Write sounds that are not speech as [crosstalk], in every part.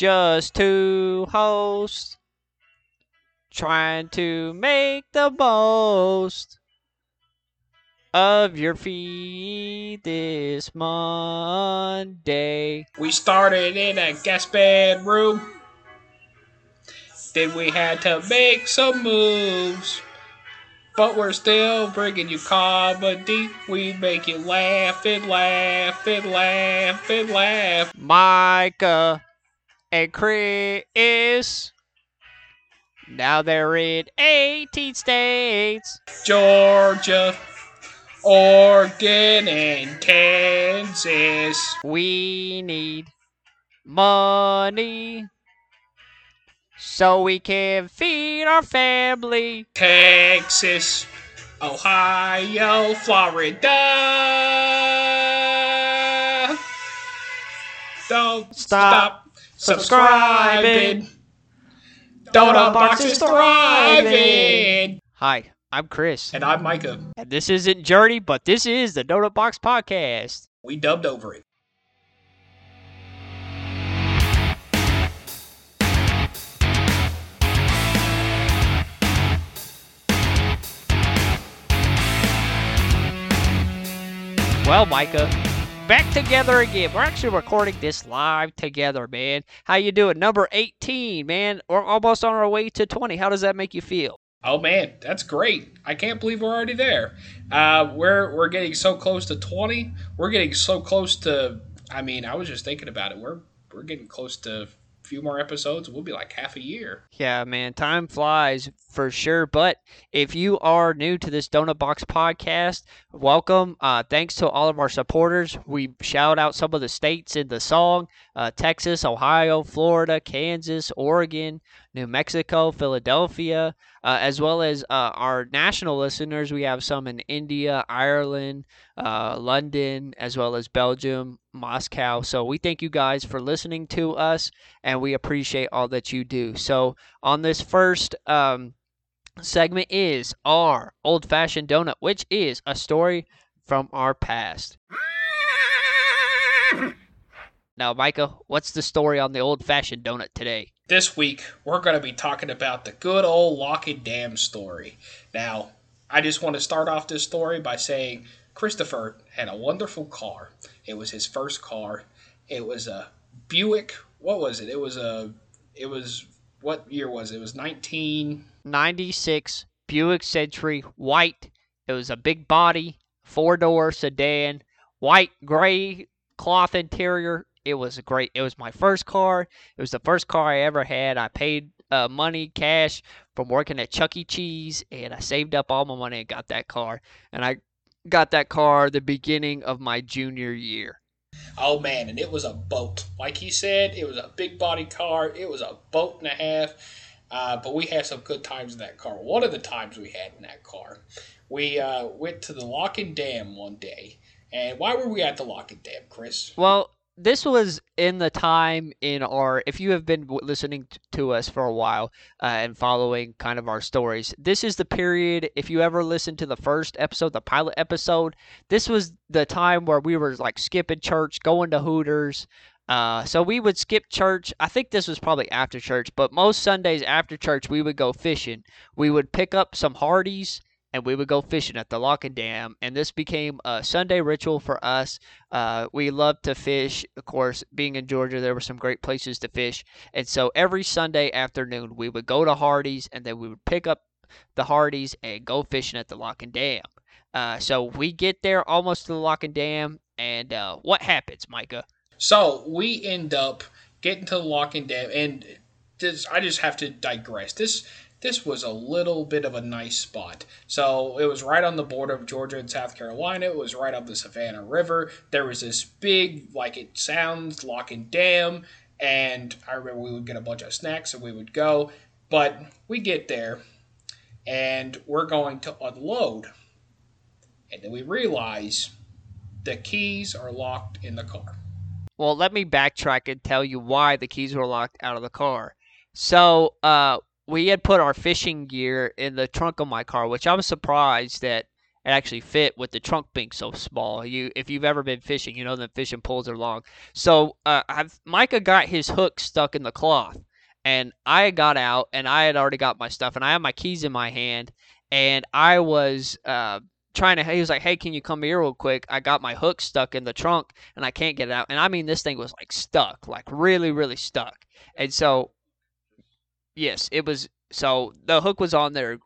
just two hosts trying to make the most of your feed this Monday. We started in a gas bedroom. Then we had to make some moves. But we're still bringing you comedy. We make you laugh and laugh and laugh and laugh. Micah and Chris. Now they're in 18 states. Georgia, Oregon, and Kansas. We need money so we can feed our family. Texas, Ohio, Florida. Don't Stop stop, subscribing. Donut Box is thriving. Hi, I'm Chris. And I'm Micah. And this isn't Journey, but this is the Donut Box Podcast. We dubbed over it. Well, Micah, back together again. We're actually recording this live together, man. How you doing? Number 18, man. We're almost on our way to 20. How does that make you feel? Oh man, that's great! I can't believe we're already there. Uh, we're we're getting so close to twenty. We're getting so close to. I mean, I was just thinking about it. We're we're getting close to a few more episodes. We'll be like half a year. Yeah, man, time flies for sure. But if you are new to this Donut Box podcast, welcome. Uh, thanks to all of our supporters. We shout out some of the states in the song uh, Texas, Ohio, Florida, Kansas, Oregon, New Mexico, Philadelphia, uh, as well as uh, our national listeners. We have some in India, Ireland, uh, London, as well as Belgium, Moscow. So we thank you guys for listening to us, and we appreciate all that you do. So on this first um, segment is our old fashioned donut, which is a story from our past. Now, Micah, what's the story on the old fashioned donut today? This week we're going to be talking about the good old lock and dam story. Now, I just want to start off this story by saying Christopher had a wonderful car. It was his first car. It was a Buick. What was it? It was a. It was what year was it? It was nineteen. 96 Buick Century, white. It was a big body, four door sedan, white, gray cloth interior. It was a great. It was my first car. It was the first car I ever had. I paid uh, money, cash from working at Chuck E. Cheese, and I saved up all my money and got that car. And I got that car the beginning of my junior year. Oh man, and it was a boat. Like he said, it was a big body car. It was a boat and a half. Uh, but we had some good times in that car. One of the times we had in that car, we uh, went to the Lock and Dam one day. And why were we at the Lock and Dam, Chris? Well, this was in the time in our if you have been listening to us for a while uh, and following kind of our stories this is the period if you ever listened to the first episode the pilot episode this was the time where we were like skipping church going to hooters uh, so we would skip church i think this was probably after church but most sundays after church we would go fishing we would pick up some Hardee's and we would go fishing at the lock and dam and this became a sunday ritual for us uh, we loved to fish. Of course, being in Georgia, there were some great places to fish. And so every Sunday afternoon, we would go to Hardee's and then we would pick up the Hardee's and go fishing at the Lock and Dam. Uh, so we get there almost to the Lock and Dam, and uh, what happens, Micah? So we end up getting to the Lock and Dam, and this, I just have to digress. This this was a little bit of a nice spot. So it was right on the border of Georgia and South Carolina. It was right up the Savannah River. There was this big, like it sounds, lock and dam. And I remember we would get a bunch of snacks and we would go. But we get there and we're going to unload. And then we realize the keys are locked in the car. Well, let me backtrack and tell you why the keys were locked out of the car. So, uh, we had put our fishing gear in the trunk of my car, which I was surprised that it actually fit with the trunk being so small. You, if you've ever been fishing, you know the fishing poles are long. So uh, I've, Micah got his hook stuck in the cloth, and I got out, and I had already got my stuff, and I had my keys in my hand, and I was uh, trying to. He was like, "Hey, can you come here real quick? I got my hook stuck in the trunk, and I can't get it out." And I mean, this thing was like stuck, like really, really stuck. And so, yes, it was. So the hook was on there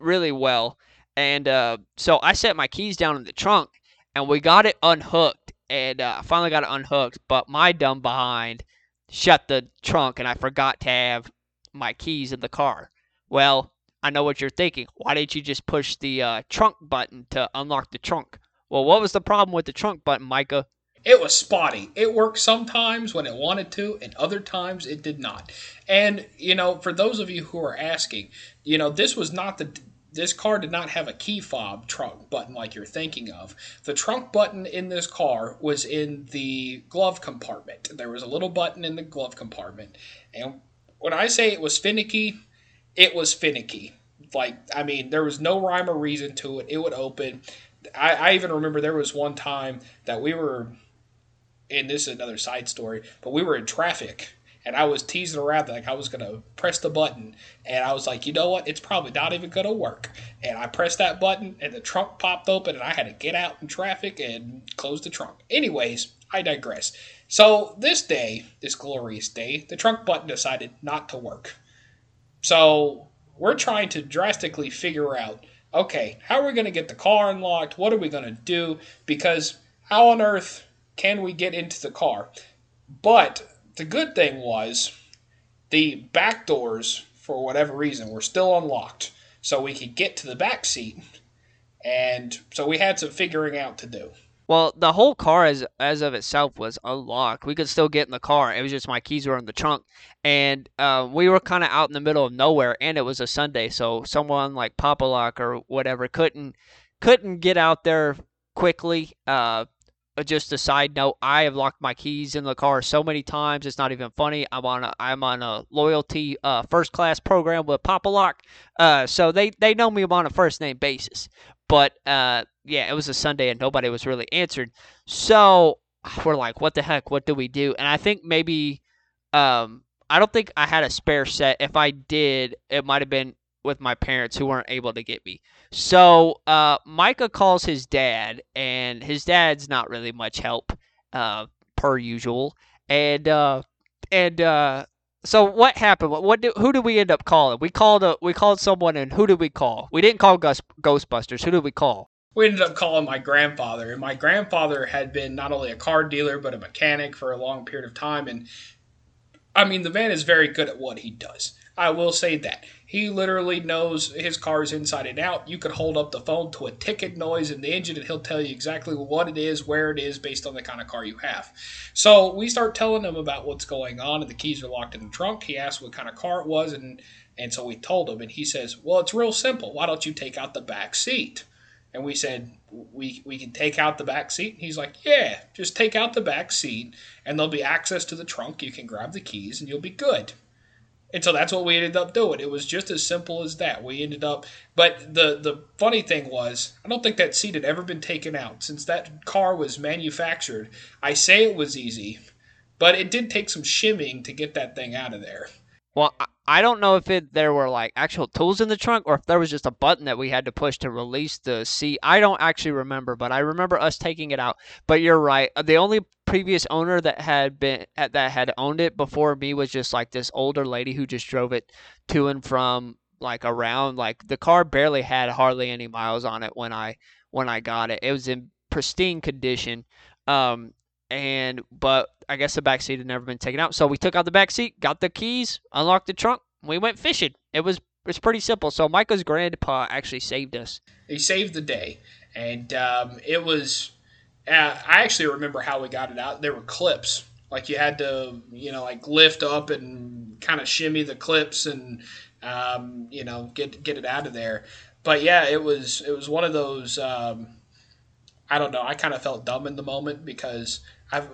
really well, and uh, so I set my keys down in the trunk, and we got it unhooked, and uh, finally got it unhooked. But my dumb behind shut the trunk, and I forgot to have my keys in the car. Well, I know what you're thinking. Why didn't you just push the uh, trunk button to unlock the trunk? Well, what was the problem with the trunk button, Micah? It was spotty. It worked sometimes when it wanted to, and other times it did not. And, you know, for those of you who are asking, you know, this was not the. This car did not have a key fob trunk button like you're thinking of. The trunk button in this car was in the glove compartment. There was a little button in the glove compartment. And when I say it was finicky, it was finicky. Like, I mean, there was no rhyme or reason to it. It would open. I, I even remember there was one time that we were, and this is another side story, but we were in traffic and I was teasing around like I was gonna press the button, and I was like, you know what? It's probably not even gonna work. And I pressed that button, and the trunk popped open, and I had to get out in traffic and close the trunk. Anyways, I digress. So this day, this glorious day, the trunk button decided not to work. So we're trying to drastically figure out okay, how are we going to get the car unlocked? What are we going to do? Because how on earth can we get into the car? But the good thing was the back doors, for whatever reason, were still unlocked. So we could get to the back seat. And so we had some figuring out to do. Well, the whole car as as of itself was unlocked. We could still get in the car. It was just my keys were in the trunk, and uh, we were kind of out in the middle of nowhere, and it was a Sunday, so someone like Pop-A-Lock or whatever couldn't couldn't get out there quickly. Uh, just a side note, I have locked my keys in the car so many times. It's not even funny. I'm on a I'm on a loyalty uh, first class program with Pop-A-Lock, uh, so they they know me on a first name basis. But uh, yeah, it was a Sunday and nobody was really answered. So we're like, what the heck? What do we do? And I think maybe, um, I don't think I had a spare set. If I did, it might have been with my parents who weren't able to get me. So uh, Micah calls his dad, and his dad's not really much help, uh, per usual. And uh, and uh, so what happened? What, what who did we end up calling? We called a we called someone, and who did we call? We didn't call Gus, Ghostbusters. Who did we call? We ended up calling my grandfather, and my grandfather had been not only a car dealer but a mechanic for a long period of time. And I mean, the man is very good at what he does. I will say that. He literally knows his cars inside and out. You could hold up the phone to a ticket noise in the engine and he'll tell you exactly what it is, where it is, based on the kind of car you have. So we start telling him about what's going on, and the keys are locked in the trunk. He asks what kind of car it was, and, and so we told him, and he says, Well, it's real simple. Why don't you take out the back seat? And we said, we, we can take out the back seat. And he's like, yeah, just take out the back seat and there'll be access to the trunk. You can grab the keys and you'll be good. And so that's what we ended up doing. It was just as simple as that. We ended up, but the the funny thing was, I don't think that seat had ever been taken out since that car was manufactured. I say it was easy, but it did take some shimming to get that thing out of there. Well, I don't know if it there were like actual tools in the trunk or if there was just a button that we had to push to release the seat. I don't actually remember, but I remember us taking it out. But you're right. The only previous owner that had been that had owned it before me was just like this older lady who just drove it to and from like around like the car barely had hardly any miles on it when I when I got it. It was in pristine condition. Um and but I guess the back seat had never been taken out. So we took out the back seat, got the keys, unlocked the trunk, we went fishing. It was it's pretty simple. So Micah's grandpa actually saved us. He saved the day, and um, it was. Uh, I actually remember how we got it out. There were clips, like you had to, you know, like lift up and kind of shimmy the clips and, um, you know, get get it out of there. But yeah, it was it was one of those. Um, I don't know. I kind of felt dumb in the moment because I've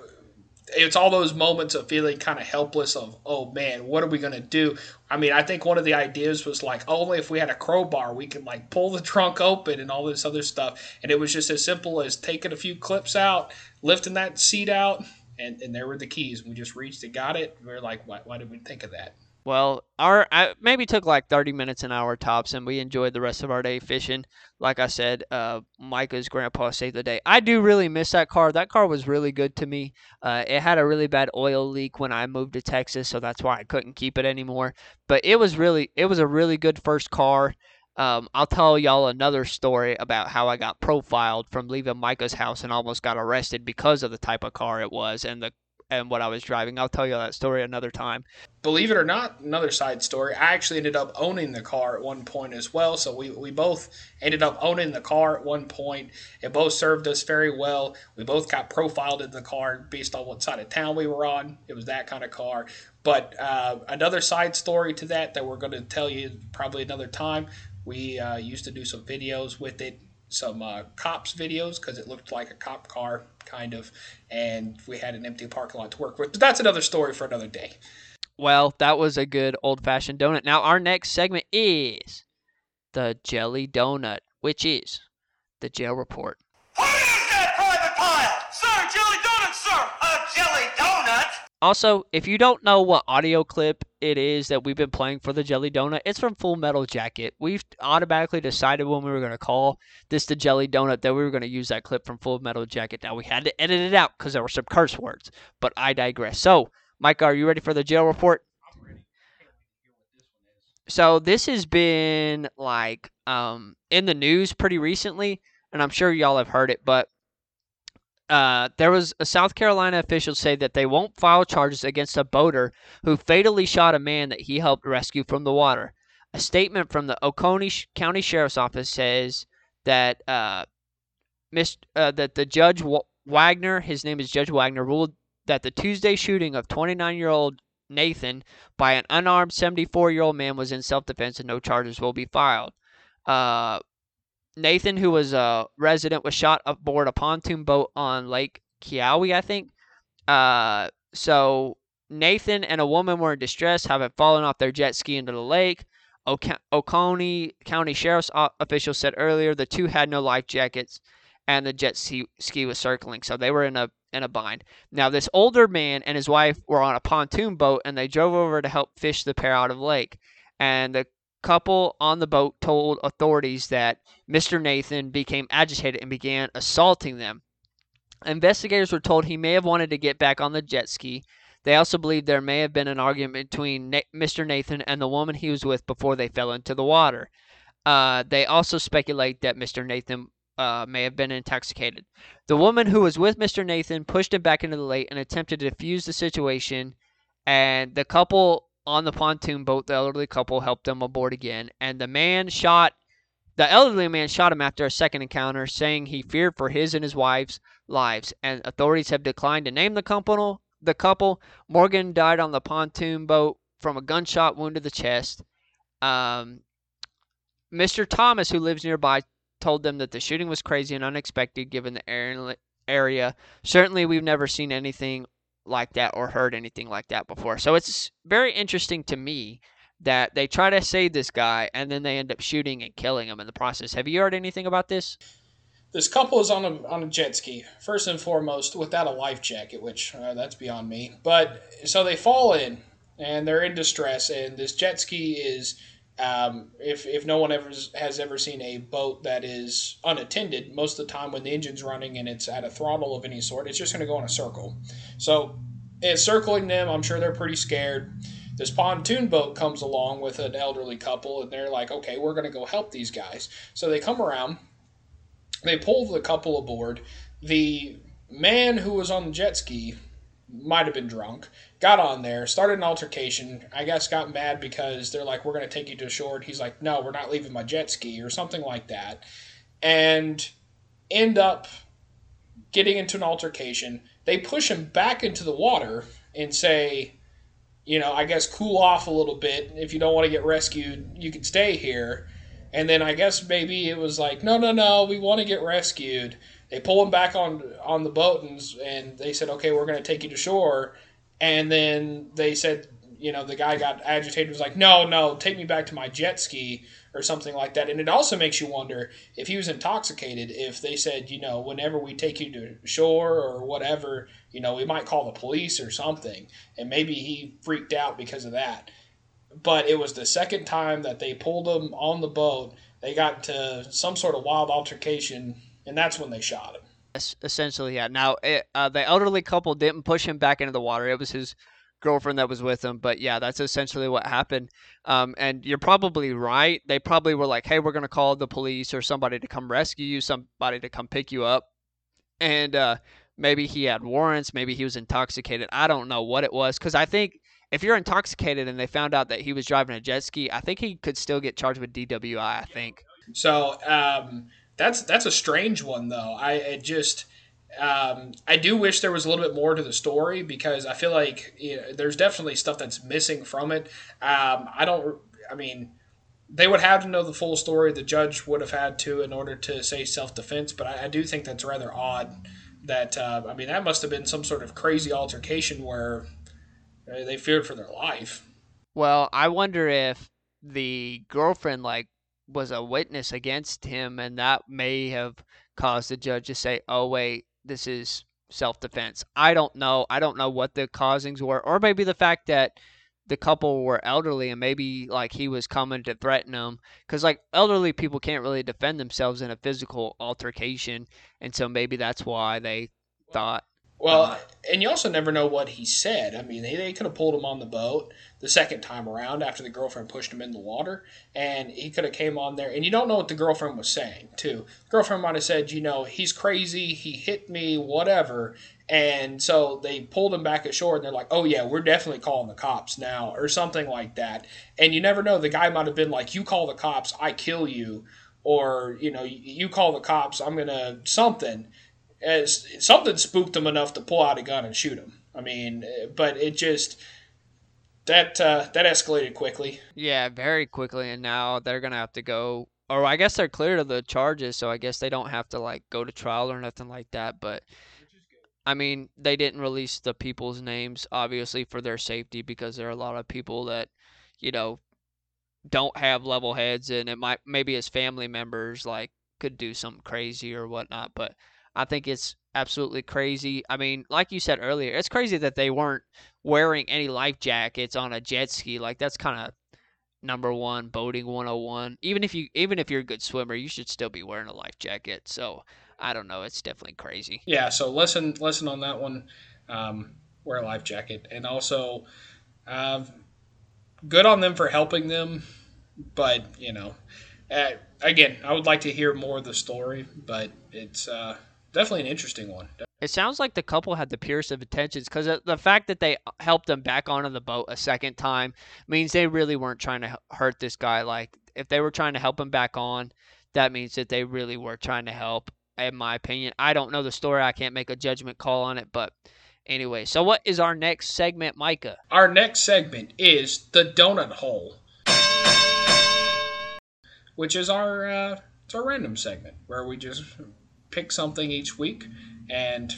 it's all those moments of feeling kind of helpless of oh man what are we going to do? I mean i think one of the ideas was like only if we had a crowbar we could like pull the [laughs] trunk open and all this other stuff. And it was just as simple as taking a few clips out lifting that seat out and, and there were the keys. We just reached and got it. We are like why, why did we think of that well, our I maybe took like 30 minutes an hour tops, and we enjoyed the rest of our day fishing. Like I said, uh, Micah's grandpa saved the day. I do really miss that car. That car was really good to me. Uh, it had a really bad oil leak when I moved to Texas, so that's why I couldn't keep it anymore. But it was really, it was a really good first car. Um, I'll tell y'all another story about how I got profiled from leaving Micah's house and almost got arrested because of the type of car it was and the and what I was driving. I'll tell you that story another time. Believe it or not, another side story. I actually ended up owning the car at one point as well. So we, we both ended up owning the car at one point. It both served us very well. We both got profiled in the car based on what side of town we were on. It was that kind of car. But uh, another side story to that that we're going to tell you probably another time. We uh, used to do some videos with it some uh, cops videos because it looked like a cop car kind of and we had an empty parking lot to work with. But that's another story for another day. Well that was a good old-fashioned donut. Now our next segment is the jelly donut which is the jail report what is that private Pyle sir jelly donut sir a jelly donut also, if you don't know what audio clip it is that we've been playing for the Jelly Donut, it's from Full Metal Jacket. We've automatically decided when we were going to call this the Jelly Donut that we were going to use that clip from Full Metal Jacket. Now, we had to edit it out because there were some curse words, but I digress. So, Mike, are you ready for the jail report? I'm ready. So, this has been like um, in the news pretty recently, and I'm sure y'all have heard it, but uh, there was a South Carolina official say that they won't file charges against a boater who fatally shot a man that he helped rescue from the water. A statement from the Oconee County Sheriff's Office says that uh, uh, that the Judge Wagner, his name is Judge Wagner, ruled that the Tuesday shooting of 29-year-old Nathan by an unarmed 74-year-old man was in self-defense and no charges will be filed. Uh, Nathan, who was a resident, was shot aboard a pontoon boat on Lake Keowee, I think. Uh, so Nathan and a woman were in distress, having fallen off their jet ski into the lake. Oconee County Sheriff's official said earlier the two had no life jackets, and the jet ski was circling, so they were in a in a bind. Now, this older man and his wife were on a pontoon boat, and they drove over to help fish the pair out of the lake. And the couple on the boat told authorities that Mr. Nathan became agitated and began assaulting them. Investigators were told he may have wanted to get back on the jet ski. They also believe there may have been an argument between Na- Mr. Nathan and the woman he was with before they fell into the water. Uh, they also speculate that Mr. Nathan uh, may have been intoxicated. The woman who was with Mr. Nathan pushed him back into the lake and attempted to defuse the situation, and the couple on the pontoon boat, the elderly couple helped them aboard again, and the man shot the elderly man shot him after a second encounter, saying he feared for his and his wife's lives, and authorities have declined to name the couple. The couple Morgan died on the pontoon boat from a gunshot wound to the chest. Um, Mr. Thomas, who lives nearby, told them that the shooting was crazy and unexpected given the area. Certainly, we've never seen anything like that or heard anything like that before. So it's very interesting to me that they try to save this guy and then they end up shooting and killing him in the process. Have you heard anything about this? This couple is on a on a jet ski first and foremost without a life jacket, which uh, that's beyond me. But so they fall in and they're in distress, and this jet ski is. Um, if, if no one ever has ever seen a boat that is unattended, most of the time when the engine's running and it's at a throttle of any sort, it's just going to go in a circle. So it's circling them. I'm sure they're pretty scared. This pontoon boat comes along with an elderly couple, and they're like, okay, we're going to go help these guys. So they come around, they pull the couple aboard. The man who was on the jet ski might have been drunk, got on there, started an altercation. I guess got mad because they're like, we're going to take you to shore. And he's like, no, we're not leaving my jet ski, or something like that. And end up getting into an altercation. They push him back into the water and say, you know, I guess cool off a little bit. If you don't want to get rescued, you can stay here. And then I guess maybe it was like, no, no, no, we want to get rescued. they pull him back on on the boat and and they said, okay, we're going to take you to shore, and then they said, you know, the guy got agitated, was like, no, no, take me back to my jet ski or something like that. And it also makes you wonder if he was intoxicated, if they said, you know, whenever we take you to shore or whatever, you know, we might call the police or something. And maybe he freaked out because of that. But it was the second time that they pulled him on the boat. They got into some sort of wild altercation, and that's when they shot him. Essentially, yeah. Now, it, uh, the elderly couple didn't push him back into the water. It was his girlfriend that was with him. But yeah, that's essentially what happened. Um, and you're probably right. They probably were like, hey, we're going to call the police or somebody to come rescue you, somebody to come pick you up. And uh, maybe he had warrants. Maybe he was intoxicated. I don't know what it was. Because I think if you're intoxicated and they found out that he was driving a jet ski, I think he could still get charged with DWI, I think. So um, that's that's a strange one, though. I just um, I do wish there was a little bit more to the story because I feel like you know, there's definitely stuff that's missing from it. Um, I don't. I mean, they would have to know the full story. The judge would have had to in order to say self defense. But I, I, do think that's rather odd. That uh, I mean, that must have been some sort of crazy altercation where uh, they feared for their life. Well, I wonder if the girlfriend like was a witness against him, and that may have caused the judge to say, "Oh wait, this is self defense. I don't know. I don't know what the causings were, or maybe the fact that the couple were elderly and maybe like he was coming to threaten them because like elderly people can't really defend themselves in a physical altercation and so maybe that's why they thought well, uh, and you also never know what he said. I mean, they, they could have pulled him on the boat the second time around after the girlfriend pushed him in the water, and he could have came on there. And you don't know what the girlfriend was saying, too. The girlfriend might have said, you know, he's crazy, he hit me, whatever. And so they pulled him back ashore, and they're like, oh, yeah, we're definitely calling the cops now, or something like that. And you never know. The guy might have been like, you call the cops, I kill you. Or, you know, you call the cops, I'm going to something as something spooked him enough to pull out a gun and shoot him. I mean, but it just that uh, that escalated quickly. Yeah, very quickly, and now they're gonna have to go. Or I guess they're cleared of the charges, so I guess they don't have to like go to trial or nothing like that. But I mean, they didn't release the people's names obviously for their safety because there are a lot of people that you know don't have level heads, and it might maybe as family members like could do something crazy or whatnot. But I think it's absolutely crazy. I mean, like you said earlier, it's crazy that they weren't wearing any life jackets on a jet ski. Like that's kind of number one boating 101. Even if you even if you're a good swimmer, you should still be wearing a life jacket. So I don't know. It's definitely crazy. Yeah. So listen, listen on that one. Um, wear a life jacket, and also, uh, good on them for helping them. But you know, uh, again, I would like to hear more of the story. But it's uh, definitely an interesting one. It sounds like the couple had the purest of intentions because the fact that they helped him back onto the boat a second time means they really weren't trying to hurt this guy. Like, if they were trying to help him back on, that means that they really were trying to help, in my opinion. I don't know the story. I can't make a judgment call on it. But anyway, so what is our next segment, Micah? Our next segment is the donut hole, which is our. Uh, it's a random segment where we just pick something each week, and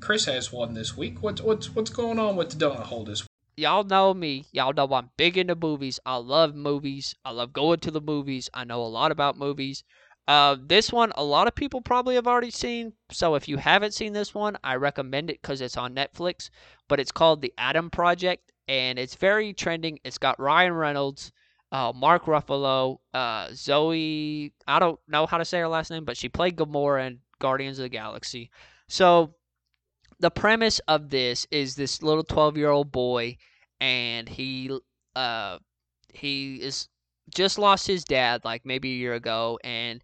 Chris has one this week. What's what's what's going on with the donut hole this week? Y'all know me. Y'all know I'm big into movies. I love movies. I love going to the movies. I know a lot about movies. Uh, this one, a lot of people probably have already seen. So if you haven't seen this one, I recommend it because it's on Netflix. But it's called The Adam Project, and it's very trending. It's got Ryan Reynolds, uh, Mark Ruffalo, uh, Zoe. I don't know how to say her last name, but she played Gamora and Guardians of the Galaxy. So the premise of this is this little 12-year-old boy and he uh he is just lost his dad like maybe a year ago and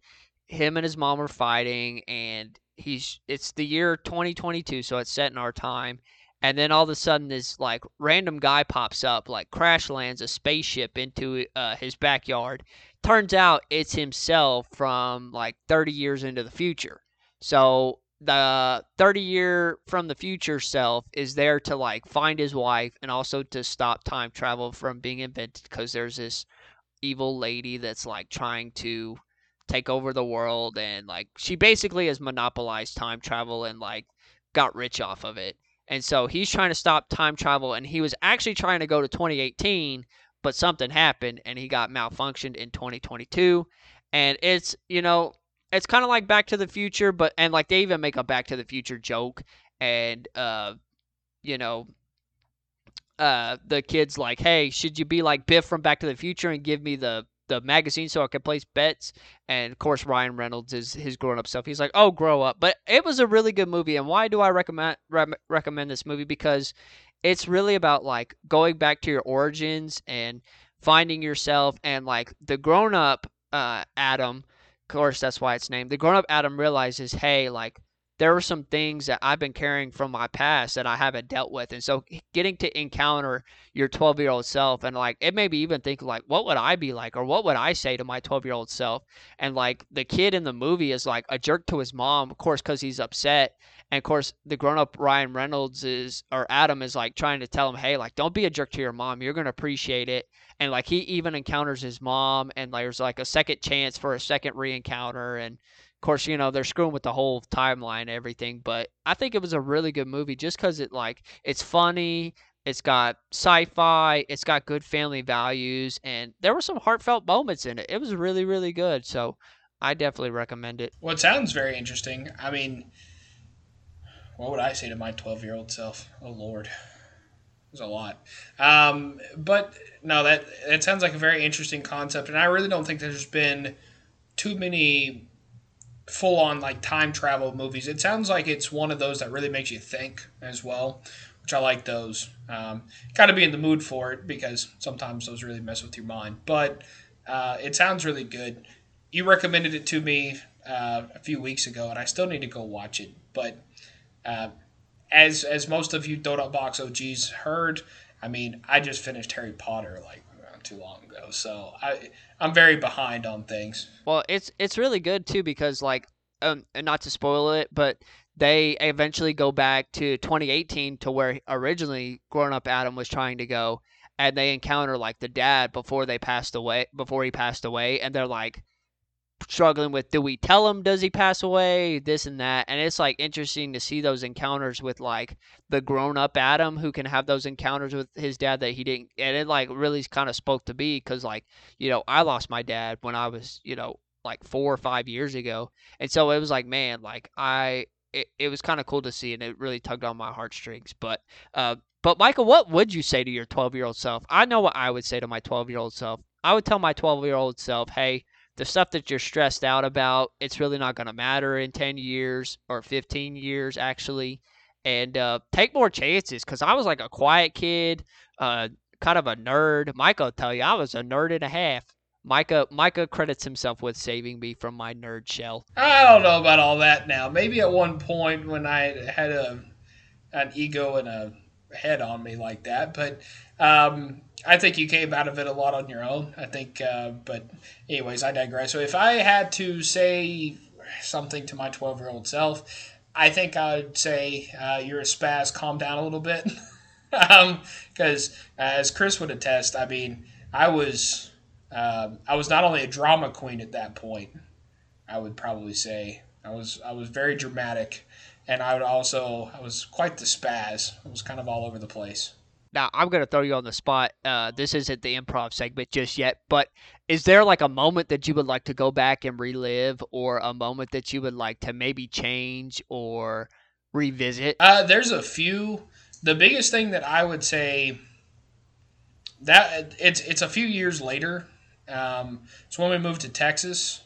him and his mom are fighting and he's it's the year 2022 so it's set in our time. And then all of a sudden this like random guy pops up like crash lands a spaceship into uh, his backyard. Turns out it's himself from like 30 years into the future so the 30 year from the future self is there to like find his wife and also to stop time travel from being invented because there's this evil lady that's like trying to take over the world and like she basically has monopolized time travel and like got rich off of it. And so he's trying to stop time travel and he was actually trying to go to 2018, but something happened and he got malfunctioned in 2022. And it's, you know, it's kind of like Back to the Future, but and like they even make a Back to the Future joke and uh you know uh the kids like, "Hey, should you be like Biff from Back to the Future and give me the the magazine so I could place bets. And of course, Ryan Reynolds is his grown up stuff. He's like, oh, grow up. But it was a really good movie. And why do I recommend re- recommend this movie? Because it's really about like going back to your origins and finding yourself and like the grown up uh, Adam. Course, that's why it's named. The grown up Adam realizes, hey, like there were some things that I've been carrying from my past that I haven't dealt with. And so getting to encounter your 12 year old self and like it made me even think like, what would I be like or what would I say to my 12 year old self? And like the kid in the movie is like a jerk to his mom, of course, because he's upset. And of course, the grown up Ryan Reynolds is, or Adam is like trying to tell him, hey, like, don't be a jerk to your mom. You're going to appreciate it. And like, he even encounters his mom, and there's like a second chance for a second re encounter. And of course, you know, they're screwing with the whole timeline everything, but I think it was a really good movie just because it, like, it's funny, it's got sci-fi, it's got good family values, and there were some heartfelt moments in it. It was really, really good. So I definitely recommend it. Well, it sounds very interesting. I mean, what would I say to my 12 year old self? Oh, Lord. There's a lot. Um, but no, that, that sounds like a very interesting concept, and I really don't think there's been too many full on like time travel movies. It sounds like it's one of those that really makes you think as well, which I like those. Um, Got to be in the mood for it because sometimes those really mess with your mind. But uh, it sounds really good. You recommended it to me uh, a few weeks ago, and I still need to go watch it. But uh, as as most of you Donut Box OGs heard, I mean, I just finished Harry Potter like not too long ago, so I I'm very behind on things. Well, it's it's really good too because like um not to spoil it, but they eventually go back to 2018 to where originally grown up Adam was trying to go and they encounter like the dad before they passed away before he passed away and they're like struggling with do we tell him does he pass away this and that. And it's like interesting to see those encounters with like the grown up adam who can have those encounters with his dad that he didn't. And it like really kind of spoke to me because like you know i lost my dad when i was you know like four or five years ago. And so it was like man like i it, it was kind of cool to see and it really tugged on my heartstrings. But uh but michael what would you say to your 12 year old self? I know what i would say to my 12 year old self. I would tell my 12 year old self hey the stuff that you're stressed out about, it's really not going to matter in 10 years or 15 years, actually. And uh, take more chances because I was like a quiet kid, uh, kind of a nerd. Micah will tell you I was a nerd and a half. Micah Micah credits himself with saving me from my nerd shell. I don't know about all that now. Maybe at one point when I had a an ego and a head on me like that, but um, I think you came out of it a lot on your own. I think, uh, but anyways, I digress. So if I had to say something to my 12 year old self, I think I would say uh, you're a spaz. Calm down a little bit, because [laughs] um, as Chris would attest, I mean, I was um, I was not only a drama queen at that point. I would probably say I was I was very dramatic, and I would also I was quite the spaz. I was kind of all over the place. Now I'm gonna throw you on the spot. Uh, this isn't the improv segment just yet, but is there like a moment that you would like to go back and relive, or a moment that you would like to maybe change or revisit? Uh, there's a few. The biggest thing that I would say that it's it's a few years later. Um, it's when we moved to Texas,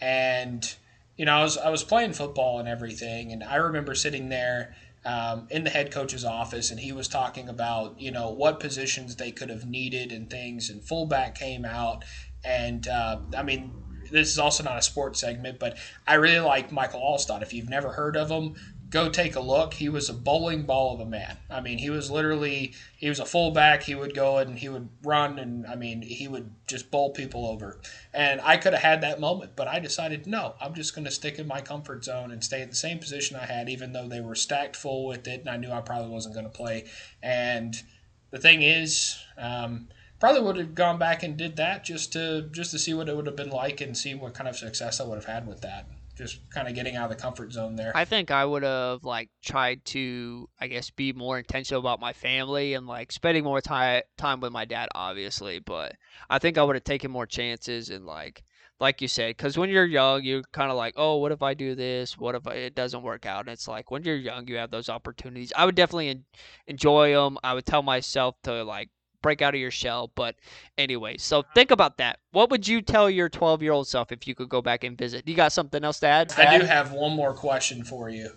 and you know I was I was playing football and everything, and I remember sitting there um, in the head coach's office, and he was talking about you know what positions they could have needed and things. And fullback came out, and uh, I mean this is also not a sports segment, but I really like Michael Alstott. If you've never heard of him, go take a look. He was a bowling ball of a man. I mean, he was literally he was a fullback. He would go and he would run, and I mean, he would just bowl people over. And I could have had that moment, but I decided no, I'm just going to stick in my comfort zone and stay at the same position I had, even though they were stacked full with it, and I knew I probably wasn't going to play. And the thing is. Um, probably would have gone back and did that just to just to see what it would have been like and see what kind of success I would have had with that. Just kind of getting out of the comfort zone there. I think I would have like tried to, I guess, be more intentional about my family and like spending more time time with my dad, obviously. But I think I would have taken more chances and like, like you said, because when you're young, you're kind of like, oh, what if I do this? What if it doesn't work out? And it's like when you're young, you have those opportunities. I would definitely en- enjoy them. I would tell myself to like break out of your shell. But anyway, so think about that. What would you tell your 12 year old self if you could go back and visit? You got something else to add? I do have one more question for you.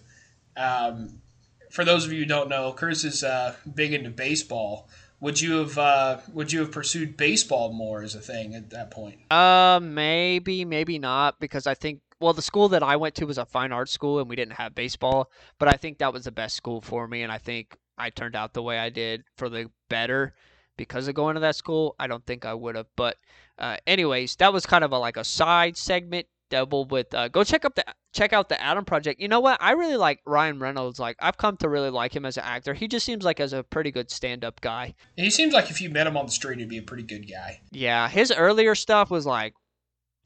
Um, for those of you who don't know, Chris is uh, big into baseball. Would you have uh, would you have pursued baseball more as a thing at that point? Uh, maybe, maybe not, because I think well, the school that I went to was a fine arts school, and we didn't have baseball. But I think that was the best school for me, and I think I turned out the way I did for the better because of going to that school. I don't think I would have. But, uh, anyways, that was kind of a, like a side segment double with uh, go check up the check out the Adam Project. You know what? I really like Ryan Reynolds. Like I've come to really like him as an actor. He just seems like as a pretty good stand up guy. He seems like if you met him on the street, he'd be a pretty good guy. Yeah, his earlier stuff was like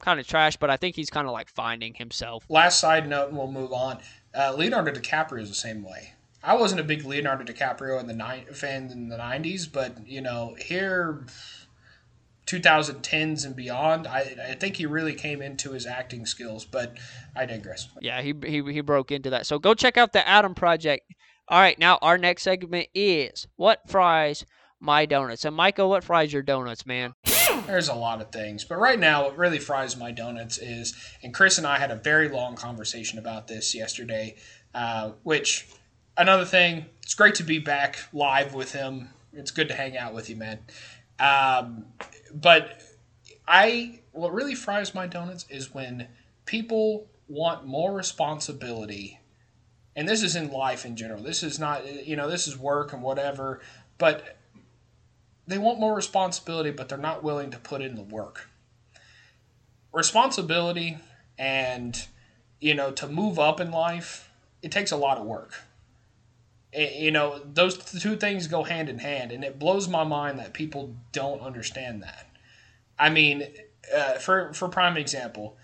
kind of trash, but I think he's kind of like finding himself. Last side note, and we'll move on. Uh, Leonardo DiCaprio is the same way. I wasn't a big Leonardo DiCaprio in the ni- fan in the '90s, but you know, here, 2010s and beyond, I, I think he really came into his acting skills. But I digress. Yeah, he he he broke into that. So go check out the Adam Project. All right, now our next segment is what fries my donuts. And Michael, what fries your donuts, man? There's a lot of things, but right now, what really fries my donuts is, and Chris and I had a very long conversation about this yesterday, uh, which another thing, it's great to be back live with him. It's good to hang out with you, man. Um, but I, what really fries my donuts is when people want more responsibility, and this is in life in general. This is not, you know, this is work and whatever, but they want more responsibility, but they're not willing to put in the work. Responsibility and, you know, to move up in life, it takes a lot of work you know those two things go hand in hand and it blows my mind that people don't understand that. I mean uh, for for prime example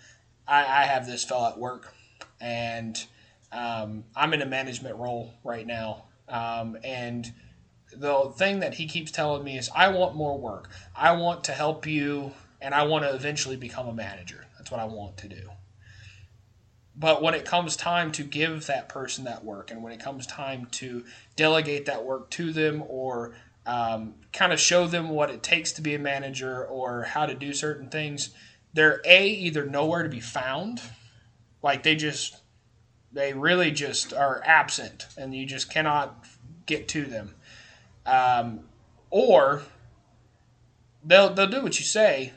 I, I have this fellow at work and um, i'm in a management role right now um, and the thing that he keeps telling me is i want more work. I want to help you and i want to eventually become a manager. That's what i want to do but when it comes time to give that person that work and when it comes time to delegate that work to them or um, kind of show them what it takes to be a manager or how to do certain things they're a either nowhere to be found. Like they just they really just are absent and you just cannot get to them. Um, or they'll, they'll do what you say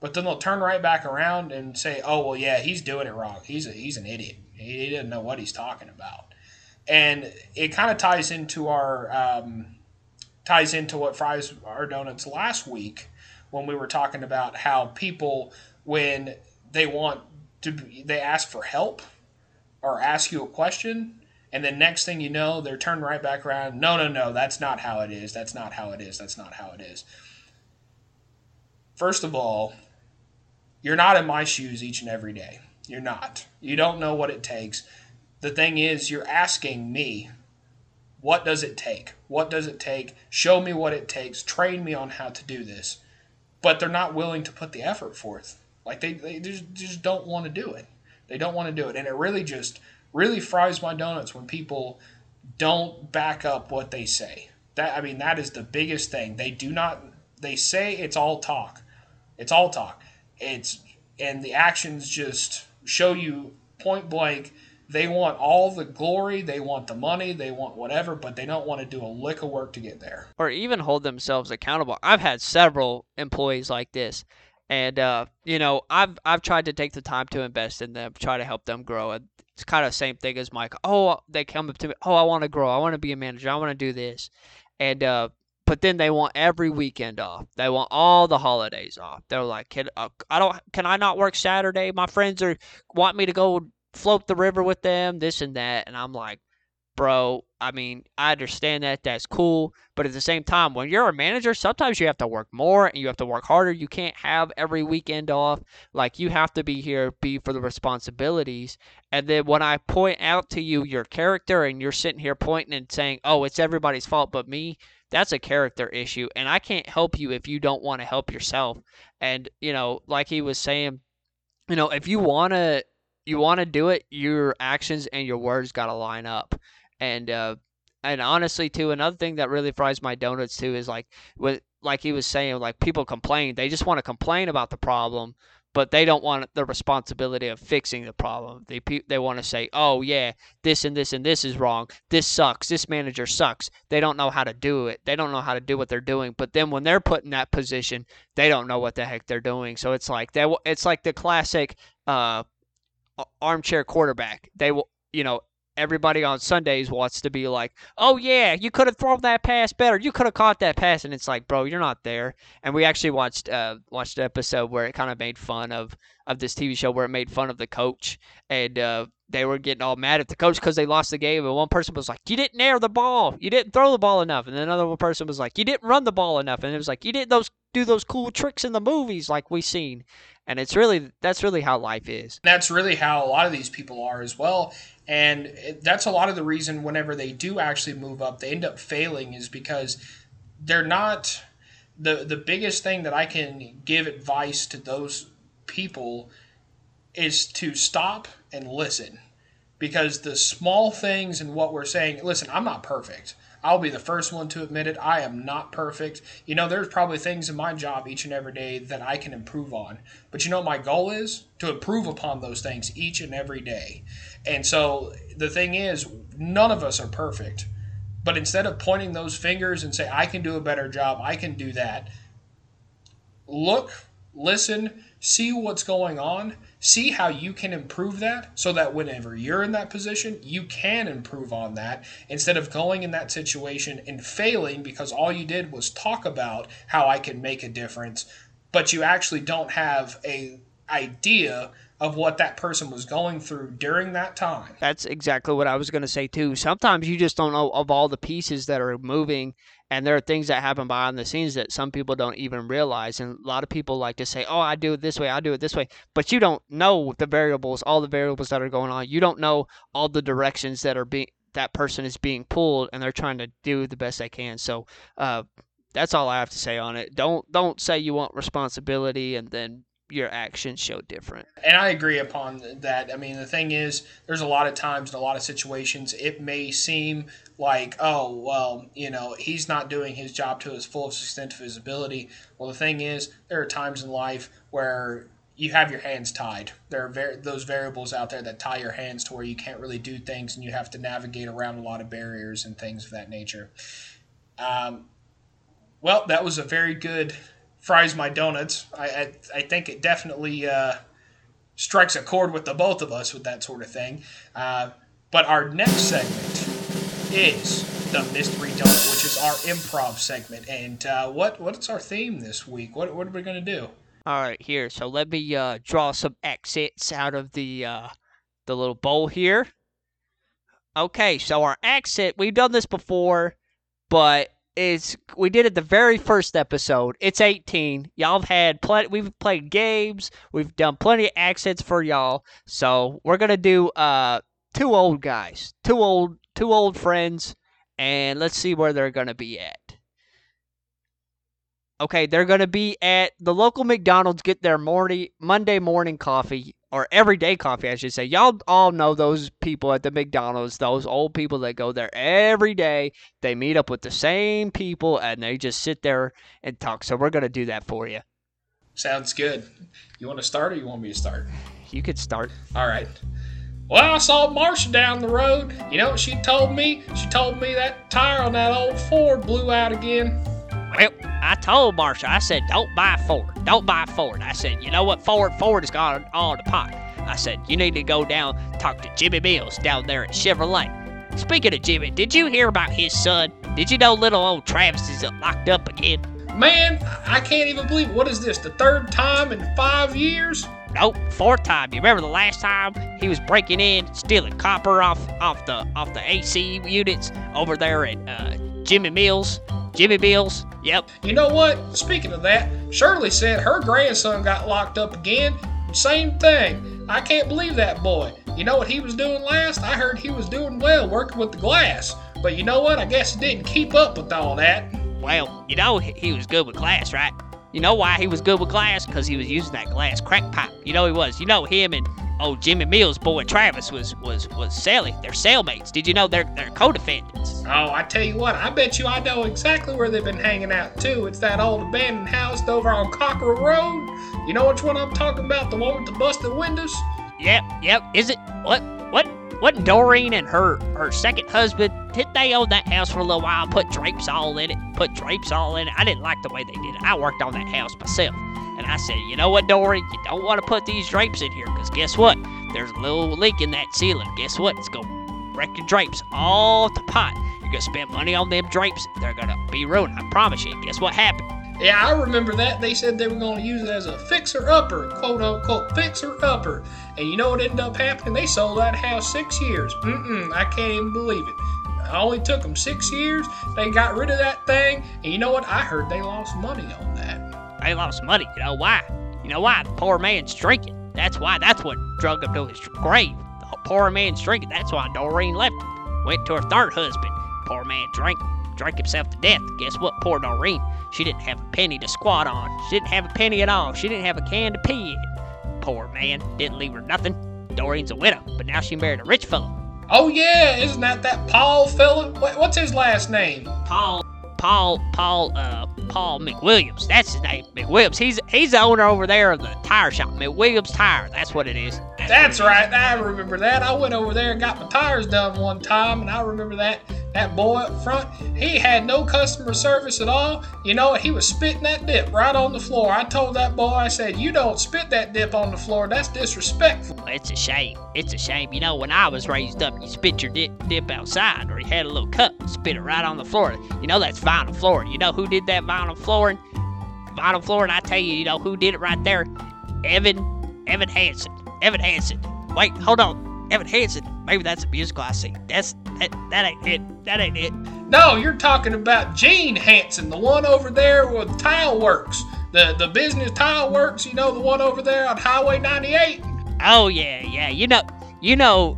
but then they'll turn right back around and say, "Oh well, yeah, he's doing it wrong. He's a, he's an idiot. He doesn't know what he's talking about." And it kind of ties into our um, ties into what fries our donuts last week when we were talking about how people when they want to they ask for help or ask you a question and then next thing you know they're turned right back around no no no that's not how it is that's not how it is that's not how it is first of all you're not in my shoes each and every day. You're not. You don't know what it takes. The thing is, you're asking me, what does it take? What does it take? Show me what it takes. Train me on how to do this. But they're not willing to put the effort forth. Like they, they just, just don't want to do it. They don't want to do it. And it really just really fries my donuts when people don't back up what they say. That I mean that is the biggest thing. They do not they say it's all talk. It's all talk. It's and the actions just show you point blank they want all the glory, they want the money, they want whatever, but they don't want to do a lick of work to get there. Or even hold themselves accountable. I've had several employees like this. And uh, you know, I've I've tried to take the time to invest in them, try to help them grow. It's kind of the same thing as Mike. Oh, they come up to me. Oh, I want to grow. I want to be a manager. I want to do this. And uh, but then they want every weekend off. They want all the holidays off. They're like, can, uh, I don't, can I not work Saturday? My friends are want me to go float the river with them, this and that, and I'm like, bro, I mean, I understand that. That's cool. But at the same time, when you're a manager, sometimes you have to work more and you have to work harder. You can't have every weekend off. Like, you have to be here, be for the responsibilities. And then when I point out to you your character and you're sitting here pointing and saying, oh, it's everybody's fault but me, that's a character issue. And I can't help you if you don't want to help yourself. And, you know, like he was saying, you know, if you want to you want to do it, your actions and your words got to line up. And uh, and honestly, too, another thing that really fries my donuts too is like with like he was saying, like people complain, they just want to complain about the problem, but they don't want the responsibility of fixing the problem. They they want to say, "Oh yeah, this and this and this is wrong. This sucks. This manager sucks." They don't know how to do it. They don't know how to do what they're doing. But then when they're put in that position, they don't know what the heck they're doing. So it's like they it's like the classic uh, armchair quarterback. They will, you know, everybody on Sundays wants to be like, "Oh yeah, you could have thrown that pass better. You could have caught that pass." And it's like, "Bro, you're not there." And we actually watched uh, watched an episode where it kind of made fun of of this TV show where it made fun of the coach and uh, they were getting all mad at the coach because they lost the game. And one person was like, "You didn't air the ball. You didn't throw the ball enough." And another person was like, "You didn't run the ball enough." And it was like, "You didn't those do those cool tricks in the movies like we seen." And it's really that's really how life is. That's really how a lot of these people are as well. And that's a lot of the reason whenever they do actually move up, they end up failing is because they're not the the biggest thing that I can give advice to those people is to stop and listen. Because the small things and what we're saying, listen, I'm not perfect. I'll be the first one to admit it. I am not perfect. You know, there's probably things in my job each and every day that I can improve on. But you know, my goal is to improve upon those things each and every day. And so the thing is, none of us are perfect. But instead of pointing those fingers and say, I can do a better job, I can do that, look, listen, see what's going on, see how you can improve that so that whenever you're in that position, you can improve on that instead of going in that situation and failing because all you did was talk about how I can make a difference, but you actually don't have a idea of what that person was going through during that time. That's exactly what I was going to say too. Sometimes you just don't know of all the pieces that are moving and there are things that happen behind the scenes that some people don't even realize and a lot of people like to say oh i do it this way i do it this way but you don't know the variables all the variables that are going on you don't know all the directions that are being that person is being pulled and they're trying to do the best they can so uh, that's all i have to say on it don't don't say you want responsibility and then your actions show different. And I agree upon that. I mean, the thing is, there's a lot of times in a lot of situations, it may seem like, oh, well, you know, he's not doing his job to his fullest extent of his ability. Well, the thing is, there are times in life where you have your hands tied. There are those variables out there that tie your hands to where you can't really do things and you have to navigate around a lot of barriers and things of that nature. Um, well, that was a very good fries my donuts. I I, I think it definitely uh, strikes a chord with the both of us with that sort of thing. Uh, but our next segment is the mystery donut, which is our improv segment. And uh, what what's our theme this week? What what are we gonna do? All right, here. So let me uh, draw some exits out of the uh, the little bowl here. Okay, so our exit. We've done this before, but is we did it the very first episode. It's 18. Y'all have had plenty. We've played games. We've done plenty of accents for y'all. So we're gonna do uh two old guys, two old two old friends, and let's see where they're gonna be at. Okay, they're gonna be at the local McDonald's. Get their morning Monday morning coffee or everyday coffee, I should say. Y'all all know those people at the McDonald's, those old people that go there every day. They meet up with the same people and they just sit there and talk. So we're going to do that for you. Sounds good. You want to start or you want me to start? You could start. All right. Well, I saw Marsha down the road. You know what she told me? She told me that tire on that old Ford blew out again. Well, I told Marsha, I said, don't buy Ford. Don't buy Ford. I said, you know what, Ford? Ford has got all the pot. I said, you need to go down, talk to Jimmy Mills down there at Chevrolet. Speaking of Jimmy, did you hear about his son? Did you know little old Travis is locked up again? Man, I can't even believe it. What is this, the third time in five years? nope, fourth time. You remember the last time he was breaking in, stealing copper off off the off the AC units over there at uh, Jimmy Mills. Jimmy Mills. Yep. You know what? Speaking of that, Shirley said her grandson got locked up again. Same thing. I can't believe that boy. You know what he was doing last? I heard he was doing well working with the glass. But you know what? I guess he didn't keep up with all that. Well, you know he he was good with glass, right? You know why he was good with glass? Because he was using that glass crack pipe. You know he was. You know him and old Jimmy Mills' boy Travis was was was Sally. They're cellmates. Did you know they're they're co-defendants? Oh, I tell you what, I bet you I know exactly where they've been hanging out too. It's that old abandoned house over on Cockrell Road. You know which one I'm talking about? The one with the busted windows? Yep, yep. Is it what what what Doreen and her her second husband did they own that house for a little while? Put drapes all in it. Put drapes all in it. I didn't like the way they did it. I worked on that house myself, and I said, you know what, Dory? you don't want to put these drapes in here because guess what? There's a little leak in that ceiling. Guess what? It's gonna wreck your drapes all to pot. You're gonna spend money on them drapes. They're gonna be ruined. I promise you. Guess what happened? Yeah, I remember that. They said they were going to use it as a fixer upper, quote unquote fixer upper. And you know what ended up happening? They sold that house six years. Mm-mm, I can't even believe it. It only took them six years. They got rid of that thing. And you know what? I heard they lost money on that. They lost money. You know why? You know why? The poor man's drinking. That's why. That's what drug him to his grave. The poor man's drinking. That's why Doreen left him. Went to her third husband. Poor man drank, drank himself to death. Guess what? Poor Doreen. She didn't have a penny to squat on. She didn't have a penny at all. She didn't have a can to pee in. Poor man. Didn't leave her nothing. Doreen's a widow, but now she married a rich fellow. Oh, yeah, isn't that that Paul fella? What's his last name? Paul, Paul, Paul, uh, Paul McWilliams. That's his name, McWilliams. He's he's the owner over there of the tire shop, McWilliams Tire. That's what it is. That's right. I remember that. I went over there and got my tires done one time, and I remember that that boy up front. He had no customer service at all. You know? He was spitting that dip right on the floor. I told that boy, I said, "You don't spit that dip on the floor. That's disrespectful." It's a shame. It's a shame. You know, when I was raised up, you spit your dip, dip outside, or you had a little cup, spit it right on the floor. You know that's vinyl flooring. You know who did that vinyl flooring? Vinyl flooring. I tell you, you know who did it right there? Evan, Evan Hansen. Evan Hansen. Wait, hold on. Evan Hansen. Maybe that's a musical I see. That's that, that ain't it. That ain't it. No, you're talking about Gene Hansen, the one over there with Tile Works, the the business Tile Works. You know, the one over there on Highway 98. Oh yeah, yeah. You know, you know,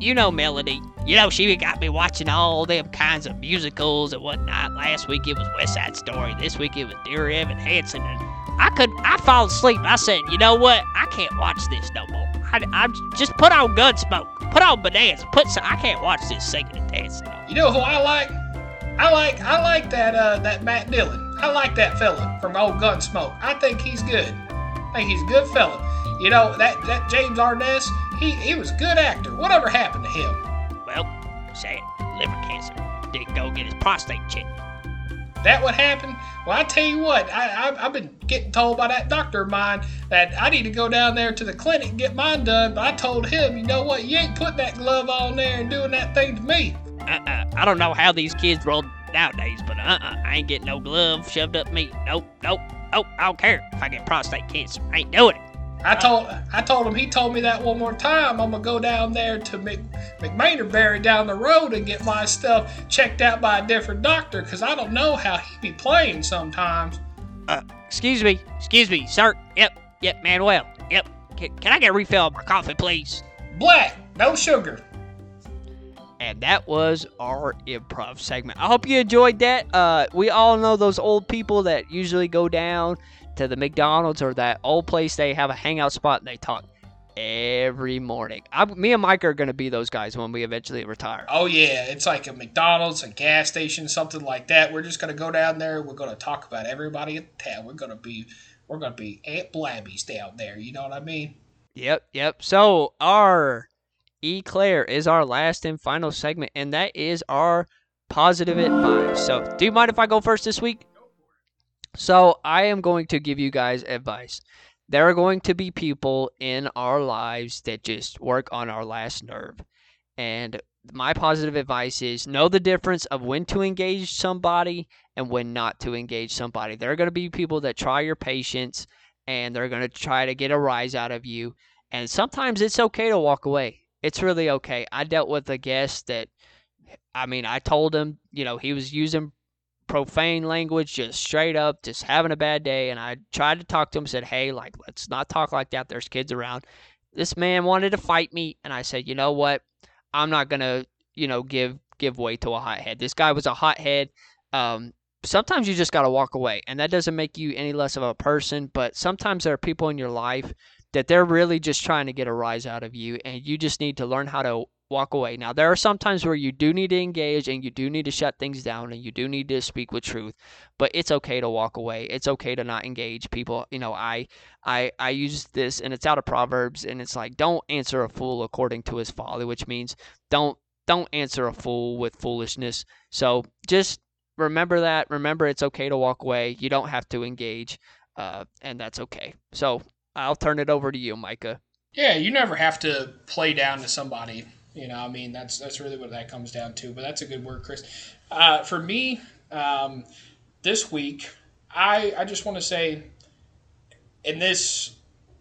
you know Melody. You know she got me watching all them kinds of musicals and whatnot. Last week it was West Side Story. This week it was Dear Evan Hansen. And I could, I fall asleep. I said, you know what? I can't watch this no more. I, I just put on Gunsmoke, put on Bonanza, put some. I can't watch this singing and dancing. You know who I like? I like I like that uh that Matt Dillon. I like that fella from old Gunsmoke. I think he's good. I think he's a good fella. You know that that James Arness, he he was a good actor. Whatever happened to him? Well, sad, liver cancer. Didn't go get his prostate checked. That would happen? Well, I tell you what, I, I've been getting told by that doctor of mine that I need to go down there to the clinic and get mine done. But I told him, you know what, you ain't putting that glove on there and doing that thing to me. Uh-uh. I don't know how these kids roll nowadays, but uh-uh. I ain't getting no glove shoved up me. Nope, nope, nope. I don't care if I get prostate cancer. I ain't doing it. I told I told him he told me that one more time. I'm gonna go down there to Mc, McManerberry down the road and get my stuff checked out by a different doctor because I don't know how he be playing sometimes. Uh, excuse me, excuse me, sir. Yep, yep, Manuel. Yep. Can, can I get a refill of my coffee, please? Black, no sugar. And that was our improv segment. I hope you enjoyed that. Uh, we all know those old people that usually go down to the McDonald's or that old place they have a hangout spot and they talk every morning. I, me and Mike are going to be those guys when we eventually retire. Oh yeah, it's like a McDonald's, a gas station, something like that. We're just gonna go down there. We're gonna talk about everybody in town. We're gonna be we're gonna be Aunt Blabby's down there. You know what I mean? Yep, yep. So our Eclair is our last and final segment, and that is our positive advice. So, do you mind if I go first this week? So, I am going to give you guys advice. There are going to be people in our lives that just work on our last nerve. And my positive advice is know the difference of when to engage somebody and when not to engage somebody. There are going to be people that try your patience and they're going to try to get a rise out of you. And sometimes it's okay to walk away. It's really okay. I dealt with a guest that, I mean, I told him, you know, he was using profane language, just straight up, just having a bad day. And I tried to talk to him, said, hey, like, let's not talk like that. There's kids around. This man wanted to fight me. And I said, you know what? I'm not going to, you know, give give way to a hothead. This guy was a hothead. Um, sometimes you just got to walk away, and that doesn't make you any less of a person. But sometimes there are people in your life that they're really just trying to get a rise out of you, and you just need to learn how to walk away. Now, there are some times where you do need to engage and you do need to shut things down and you do need to speak with truth, but it's okay to walk away. It's okay to not engage people. You know, I I I use this and it's out of Proverbs and it's like don't answer a fool according to his folly, which means don't don't answer a fool with foolishness. So, just remember that. Remember it's okay to walk away. You don't have to engage. Uh, and that's okay. So, I'll turn it over to you, Micah. Yeah, you never have to play down to somebody you know, I mean, that's that's really what that comes down to. But that's a good word, Chris. Uh, for me, um, this week, I I just want to say, and this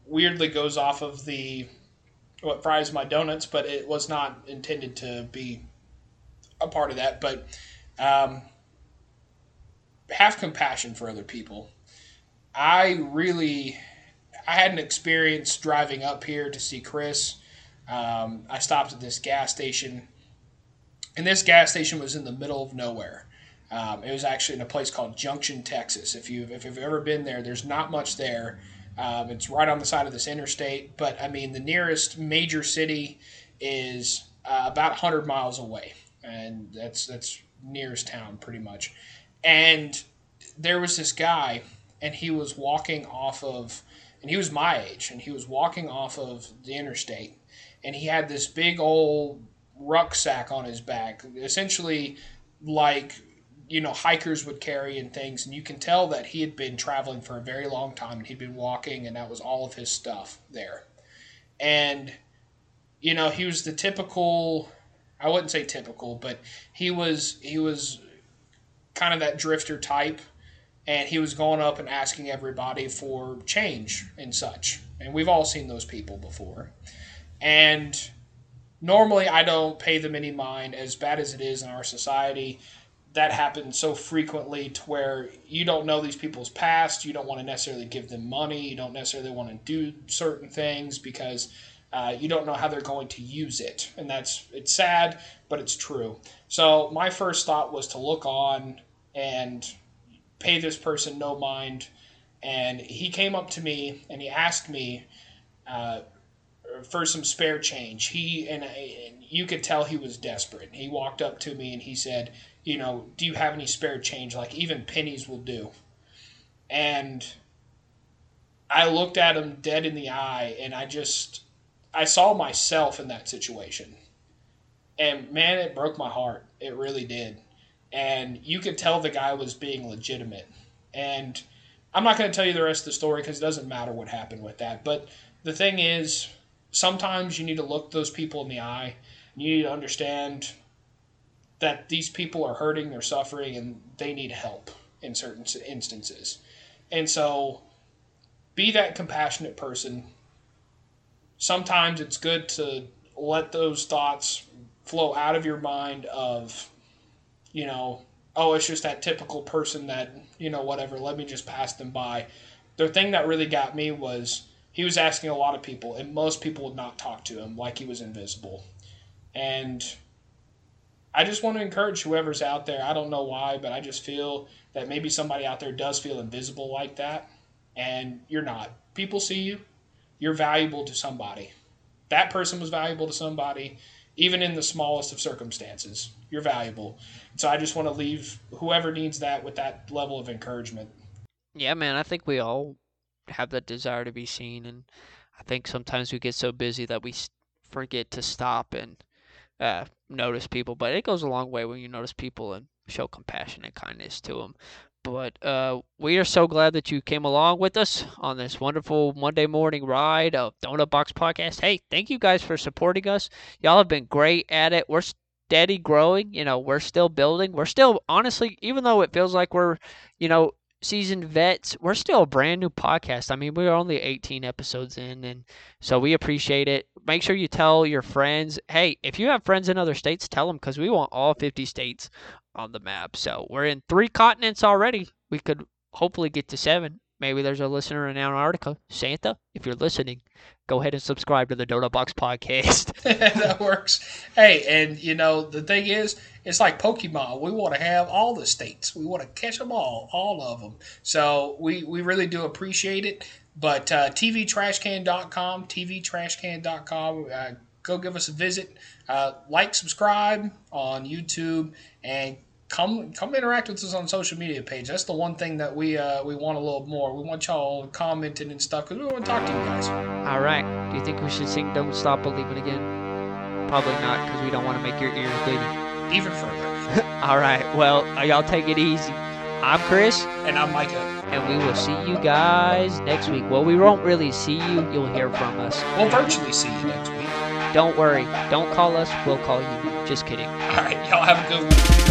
weirdly goes off of the what fries my donuts, but it was not intended to be a part of that. But um, have compassion for other people. I really, I had an experience driving up here to see Chris um, I stopped at this gas station, and this gas station was in the middle of nowhere. Um, it was actually in a place called Junction, Texas. If you if you've ever been there, there's not much there. Um, it's right on the side of this interstate, but I mean the nearest major city is uh, about 100 miles away, and that's that's nearest town pretty much. And there was this guy, and he was walking off of, and he was my age, and he was walking off of the interstate, and he had this big old rucksack on his back, essentially like you know hikers would carry and things and you can tell that he had been traveling for a very long time and he'd been walking and that was all of his stuff there. And you know he was the typical i wouldn't say typical but he was he was kind of that drifter type and he was going up and asking everybody for change and such. And we've all seen those people before and normally I don't pay them any mind, as bad as it is in our society. That happens so frequently to where you don't know these people's past. You don't want to necessarily give them money. You don't necessarily want to do certain things because uh, you don't know how they're going to use it. And that's, it's sad, but it's true. So my first thought was to look on and pay this person no mind. And he came up to me and he asked me, uh, for some spare change. He and, and you could tell he was desperate. He walked up to me and he said, "You know, do you have any spare change? Like even pennies will do." And I looked at him dead in the eye and I just I saw myself in that situation. And man, it broke my heart. It really did. And you could tell the guy was being legitimate. And I'm not going to tell you the rest of the story because it doesn't matter what happened with that. But the thing is, sometimes you need to look those people in the eye. And You need to understand that these people are hurting, they're suffering, and they need help in certain instances. And so, be that compassionate person. Sometimes it's good to let those thoughts flow out of your mind of, you know, oh, it's just that typical person that, you know, whatever, let me just pass them by. The thing that really got me was he was asking a lot of people, and most people would not talk to him like he was invisible. And I just want to encourage whoever's out there. I don't know why, but I just feel that maybe somebody out there does feel invisible like that, and you're not. People see you. You're valuable to somebody. That person was valuable to somebody, even in the smallest of circumstances. You're valuable. So I just want to leave whoever needs that with that level of encouragement. Yeah, man, I think we all have that desire to be seen. And I think sometimes we get so busy that we forget to stop and uh, notice people. But it goes a long way when you notice people and show compassion and kindness to them. But uh, we are so glad that you came along with us on this wonderful Monday morning ride of Doughnut Box Podcast. Hey, thank you guys for supporting us. Y'all have been great at it. We're steady growing. You know, we're still building. We're still, honestly, even though it feels like we're, you know, seasoned vets, we're still a brand new podcast. I mean, we're only 18 episodes in, and so we appreciate it. Make sure you tell your friends. Hey, if you have friends in other states, tell them because we want all 50 states on the map. So we're in three continents already. We could hopefully get to seven. Maybe there's a listener in Antarctica. Santa, if you're listening, go ahead and subscribe to the Doughnut Box podcast. [laughs] that works. Hey, and you know the thing is, it's like Pokemon. We want to have all the states. We want to catch them all, all of them. So we we really do appreciate it. But uh, tvtrashcan.com, tvtrashcan.com. Uh, go give us a visit. Uh, like, subscribe on YouTube, and come come interact with us on social media page. That's the one thing that we uh, we want a little more. We want y'all commenting and stuff because we want to talk to you guys. All right. Do you think we should sing "Don't Stop Believing" again? Probably not, because we don't want to make your ears bleeding. [laughs] Even further. [laughs] All right. Well, uh, y'all take it easy. I'm Chris, And I'm Micah. and we will see you guys next week. Well, we won't really see you. You'll hear from us. We'll virtually see you next week. Don't worry. Don't call us. We'll call you. Just kidding. All right, y'all have a good week.